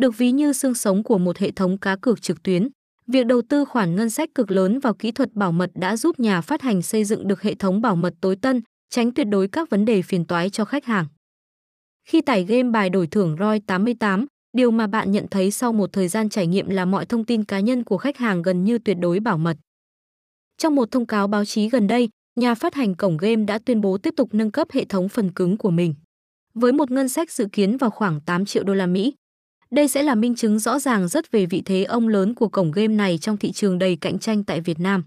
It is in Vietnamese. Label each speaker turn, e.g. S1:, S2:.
S1: được ví như xương sống của một hệ thống cá cược trực tuyến. Việc đầu tư khoản ngân sách cực lớn vào kỹ thuật bảo mật đã giúp nhà phát hành xây dựng được hệ thống bảo mật tối tân, tránh tuyệt đối các vấn đề phiền toái cho khách hàng. Khi tải game bài đổi thưởng ROI 88, điều mà bạn nhận thấy sau một thời gian trải nghiệm là mọi thông tin cá nhân của khách hàng gần như tuyệt đối bảo mật. Trong một thông cáo báo chí gần đây, nhà phát hành cổng game đã tuyên bố tiếp tục nâng cấp hệ thống phần cứng của mình. Với một ngân sách dự kiến vào khoảng 8 triệu đô la Mỹ, đây sẽ là minh chứng rõ ràng rất về vị thế ông lớn của cổng game này trong thị trường đầy cạnh tranh tại Việt Nam.